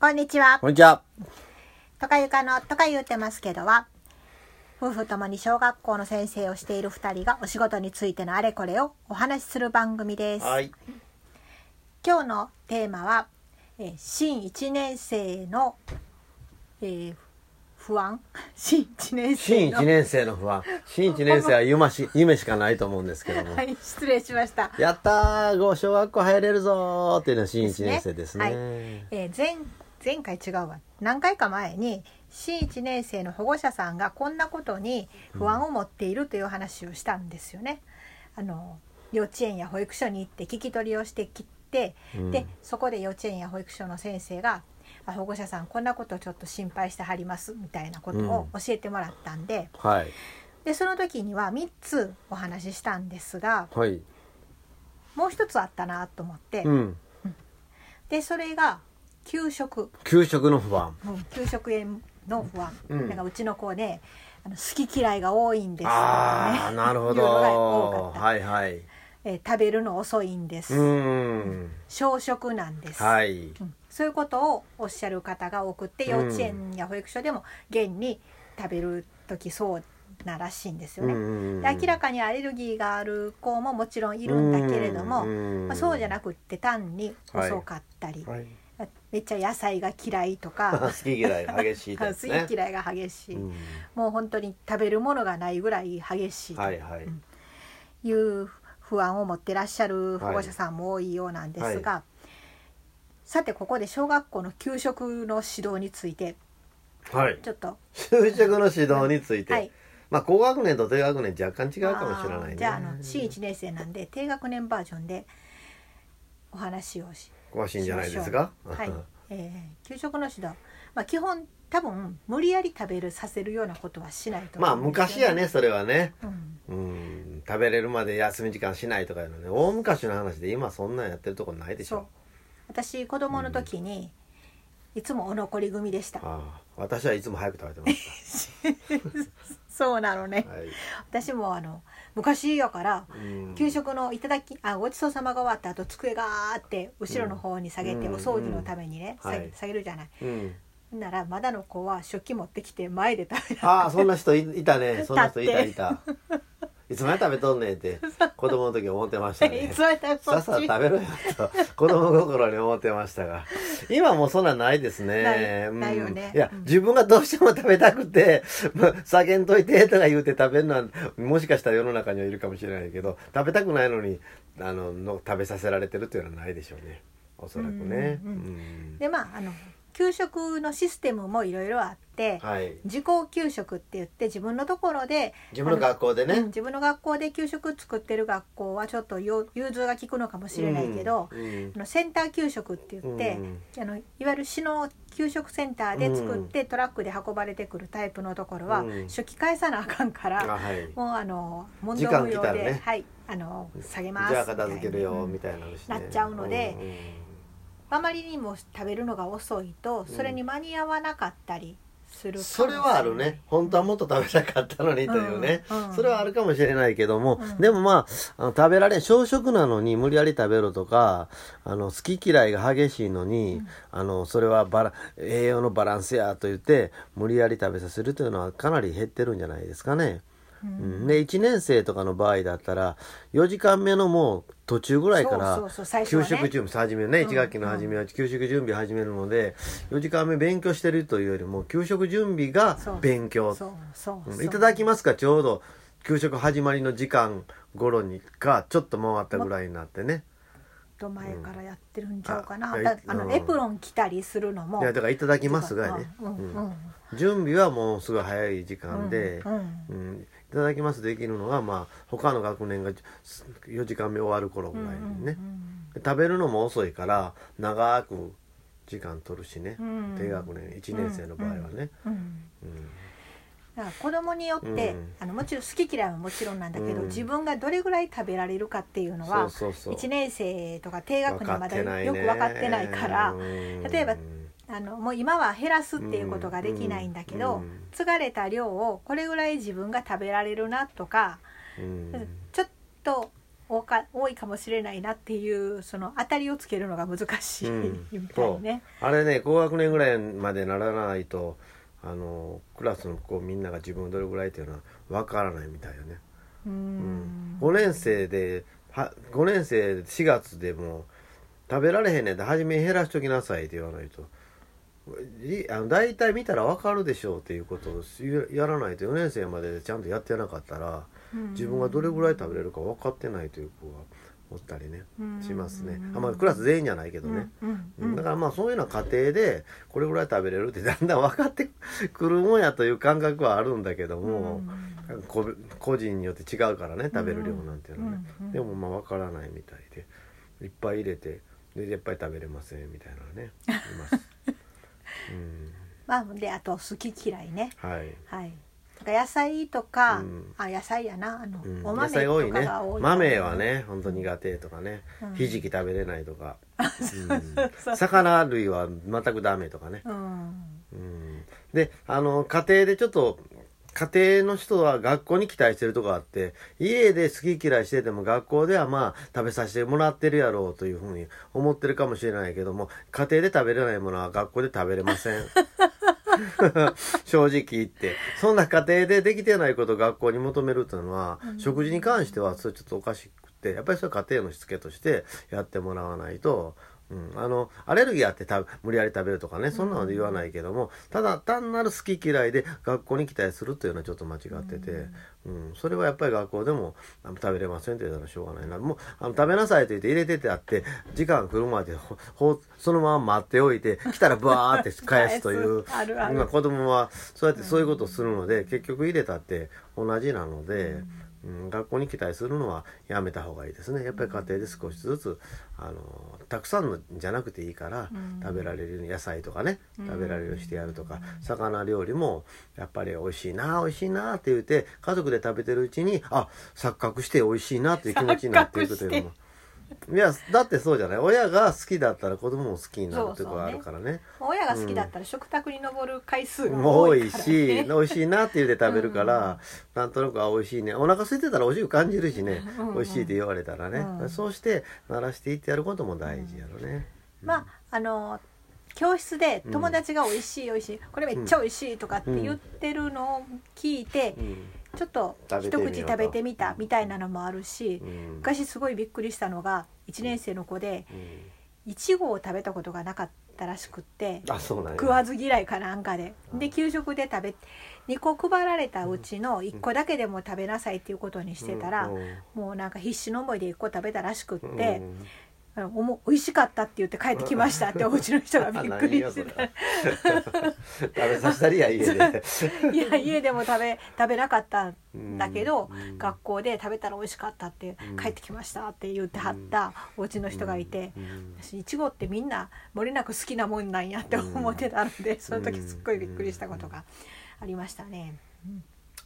こんにちはこ。んにちは。とかゆかのとか言うてますけどは、夫婦ともに小学校の先生をしている二人がお仕事についてのあれこれをお話しする番組です。はい。今日のテーマは、えー新一年生の、えー不安？新一年生の新一年生の不安。新一年生は夢し 夢しかないと思うんですけども。はい、失礼しました。やったーご小学校入れるぞーっていうのは新一年生ですね。はいえー前前回違うわ何回か前に新1年生の保護者さんがこんなことに不安を持っているという話をしたんですよね。あの幼稚園や保育所に行って聞き取りをしてきて、うんでそこで幼稚園や保育所の先生が「あ保護者さんこんなことちょっと心配してはります」みたいなことを教えてもらったんで,、はい。でその時には3つお話ししたんですがはい。もう一つあったなと思って、うん。でそれが給食。給食の不安。うん給食への不安、うんなんかうちの子ねあの好き嫌いが多いんですとあなるほど。はいはい。えー食べるの遅いんです、うーん。小食なんです、はい。うんそういうことをおっしゃる方が多くって幼稚園や保育所でも現に食べる時そうならしいんですよね、明らかにアレルギーがある子ももちろんいるんだけれども、うんまあ、そうじゃなくって単に遅かったり、はい。めっちゃ野菜が嫌いとか。好き嫌いが激しいね。好。き嫌いが激しい、うん。もう本当に食べるものがないぐらい激しいと。はいはい。いう不安を持ってらっしゃる保護者さんも多いようなんですが、さてここで小学校の給食の指導について。はい。ちょっと。給食の指導について。はい。まあ、高学年と低学年若干違うかもしれないね。じゃああの新1年生なんで低学年バージョンでお話をし詳しいんじゃないですか？はい、えー給食の指導、まあ、基本多分無理やり食べるさせるようなことはしないとまあ昔やねそれはね、うん。うん、食べれるまで休み時間しないとかいうのね。大昔の話で今そんなんやってるとこないでしそう。ょ私子供の時に、いつもお残り組でした。ああ。私はいつも早く食べてまし そうなのね。た、はい。私もあの昔やからうん。給食のいただきあごちそうさまが終わった後机がーって後ろの方に下げて、うん。お掃除のためにね、下げ下げるじゃない。ならまだの子は食器持ってきて前で食べるああそんな人いいたね。そんな人いたいた いつまで食べとんねんって子供の時思ってました いねつまで食べさっさと食べろよと 子供心に思ってましたが。今もうそんなんないですね。ないうん。ないよね。いや、うん。自分がどうしても食べたくてまあ酒んといてとか言うて食べるのはもしかしたら世の中にはいるかもしれないけど食べたくないのにあのの食べさせられてるっていうのはないでしょうね。おそらくね。うんうん。うん。でまああの給食のシステムもいろいろあって、はい。自校給食って言って自分のところで自分の学校でね。うん自分の学校で給食作ってる学校はちょっとよ融通が利くのかもしれないけど、うん。うん。あのセンター給食って言って、あのいわゆる市の給食センターで作って、トラックで運ばれてくるタイプのところは、うん。初期返さなあかんから、あはい。もうあの問答無用で、ねはいあの下げますみみたいななっちゃうのでうんうんあまりにも食べるのが遅いとそれに間に合わなかったりするそれはあるね。本当はもっと食べたかったのにというね、うんうんそれはあるかもしれないけども、うん。でもまああの食べられん小食なのに無理やり食べろとかあの好き嫌いが激しいのに、あのそれはバラ栄養のバランスやと言って無理やり食べさせるというのはかなり減ってるんじゃないですかね。うん。で1年生とかの場合だったら4時間目のもう途中ぐらいから給ね。食準備始めるね。1学期の初めは給食準備始めるので4時間目勉強してるというよりも給食準備が勉強。いただきますか？ちょうど給食始まりの時間頃にかちょっと回ったぐらいになってね。と前からやってるんちゃうかな、うん。だあのうん。エプロン着たりするのも。いやだからいただきますがね、うんうん。うん。準備はもうすごい早い時間で、うんいただきますできるのがまあ他の学年が4時間目終わる頃ぐらいにね、で食べるのも遅いから長く時間取るしね、うん。低学年1年生の場合はね、だから子供によって、うん。あのもちろん好き嫌いはもちろんなんだけど、うん。自分がどれぐらい食べられるかっていうのはそうそうそう。1年生とか低学年まだよく分かってないからうん。例えばあのもう今は減らすっていうことができないんだけど、うん継がれた量をこれぐらい自分が食べられるなとか、うん。ちょっと多か多いかもしれないなっていうその当たりをつけるのが難しい、うん。みたいね。あれね高学年ぐらいまでならないとあのクラスの子みんなが自分どれぐらいっていうのは分からないみたいよね、ううん。ん。5年生では5年生4月でも食べられへんねんで初めに減らしときなさいって言わないと。いあの大体見たら分かるでしょうっていうことをややらないと4年生まででちゃんとやってなかったら自分がどれぐらい食べれるか分かってないという子がおったりねうん。しますね。あ、まあ、クラス全員じゃないけどね、だからまあそういうような過程でこれぐらい食べれるってだんだん分かってくるもんやという感覚はあるんだけども、こ個人によって違うからね食べる量なんていうのはね、でもまあ分からないみたいでいっぱい入れてでいっぱい食べれませんみたいなのねいます、うん、まあであと好き嫌いね。はい、はい。だから野菜とか、うん。あ野菜やな。あの、うん、野お豆菜多いねとかが多い豆はね本当苦手とかね、うん。ひじき食べれないとか、魚類は全くダメとかね、うん。うん。であの家庭でちょっと家庭の人は学校に期待してるとこあって家で好き嫌いしてても学校ではまあ食べさせてもらってるやろうというふうに思ってるかもしれないけども家庭で食べれないものは学校で食べれません 正直言ってそんな家庭でできてないことを学校に求めるというのは、食事に関してはそれちょっとおかしくてやっぱりそれは家庭のしつけとしてやってもらわないと。うん、あのアレルギーあってた無理やり食べるとかねそんなので言わないけども、ただ単なる好き嫌いで学校に期待するというのはちょっと間違ってて、うん。それはやっぱり学校でも食べれませんって言ったらしょうがない。なもうあの食べなさいと言って入れててあって時間来るまでほほそのまま待っておいて来たらバーって返すという あるある。まあ子供はそうやってそういうことをするので、結局入れたって同じなので。うん学校に期待するのはやめた方がいいですね。やっぱり家庭で少しずつあのたくさんのじゃなくていいから、うん。食べられる野菜とかねうん。食べられるようにしてやるとか、魚料理もやっぱり美味しいな美味しいなって言って家族で食べてるうちにあ錯覚して美味しいなっていう気持ちになっていくというのも。いやだってそうじゃない？親が好きだったら子供も好きになるっていうことがあるからね。親が好きだったら食卓に上る回数が多いし、ね、美味しいなって言うて食べるから、なんとなくあ美味しいね。お腹空いてたら美味しく感じるしね、うんうん美味しいって言われたらね、うん。そうして鳴らしていってやることも大事やろね、まああの教室で友達が美味しい美味しいこれめっちゃ美味しいとかって言ってるのを聞いて、うんちょっと一口食べてみたみたいなのもあるし、うん。昔すごいびっくりしたのが1年生の子でうん。いちごを食べたことがなかったらしくって食わず嫌いかなんかで。で給食で食べ2個配られたうちの1個だけでも食べなさいっていうことにしてたら、うん。もうなんか必死の思いで1個食べたらしくって、うんあのおも美味しかったって言って帰ってきましたってお家の人がびっくりしてた食べさせたりや家で。いや家でも食べ食べなかったんだけど、うん。学校で食べたら美味しかったって、うん帰ってきましたって言ってはったお家の人がいて、うん。私いちごってみんな漏れなく好きなもんなんやって思ってたので、その時すっごいびっくりしたことがありましたね。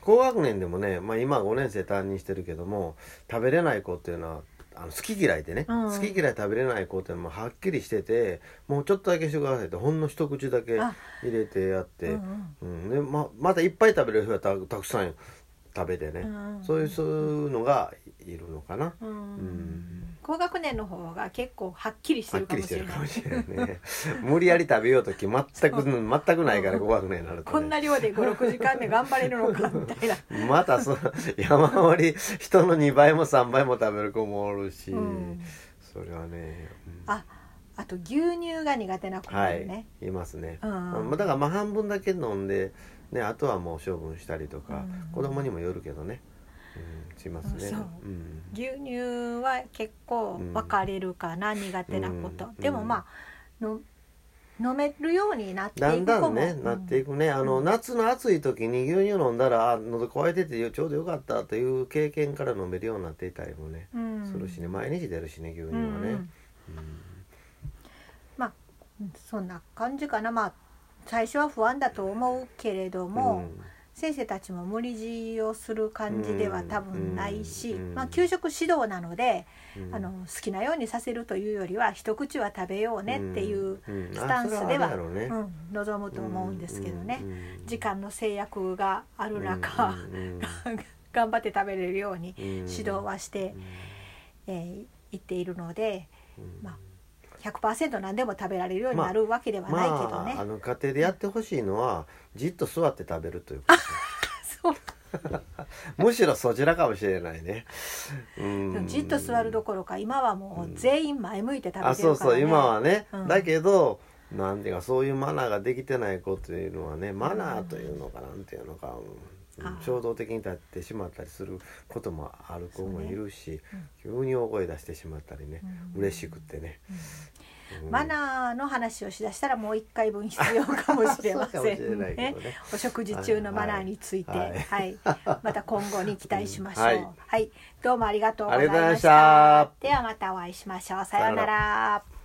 高学年でもね、まあ、今5年生担任してるけども食べれない子っていうのはあの好き嫌いでね、うん。好き嫌い食べれない子ってもはっきりしててもうちょっとだけしてくださいってほんの一口だけあ。入れてやって、うんうん。でままたいっぱい食べれる人はたたくさん食べてね、うんそういうのがいるのかな、うん。ん高学年の方が結構はっきりしてはっきるかりもしれない。してるかもしれないね。無理やり食べようとき全く全くないから高学年になると、ね、こんな量で56時間で頑張れるのかみたいな。またその山盛り人の2倍も3倍も食べる子もおるし、うん。それはね、うん。ああと牛乳が苦手な子もはいね。いますね、うん。まあだからまあ半分だけ飲んで、ね、あとはもう処分したりとか、うん。子供にもよるけどね、うん、しますね。そう。うん。牛乳は結構分かれるかな、苦手なこと、うんでもまあの飲めるようになってだんいく子も。だんね、なっていくね。あの、夏の暑い時に牛乳飲んだらあ喉乾いててちょうどよかったという経験から飲めるようになっていたりもね、うん。するしね。毎日出るしね牛乳はね、うん。うん。まあそんな感じかな。まあ最初は不安だと思うけれども、先生たちも無理強いをする感じでは多分ないし、うんまあ、給食指導なので、うん。あの好きなようにさせるというよりは一口は食べようねっていううん。スタンスではうん望むと思うんですけどね、時間の制約がある中、頑張って食べれるようにうん指導はしてえー言っているので、うん。まあ、100%何でも食べられるようになるわけではないけどね。まあ、あの家庭でやってほしいのはじっと座って食べるということ。そう。むしろそちらかもしれないね。うん。じっと座るどころか今はもう全員前向いて食べてるから、ね。あそうそう今はね、うん。だけどなんていうかそういうマナーができてない子というのはねマナーというのかなんていうのか、衝動的に立ってしまったりすることもある子もいるし、うん。急に大声出してしまったりね、うん。嬉しくってね、うん。マナーの話をしだしたらもう一回分必要かもしれませんね。ね。お食事中のマナーについて、ははい。い。また今後に期待しましょう。はい。はい、どうもありがとうございました。た。ではまたお会いしましょう。さようなら。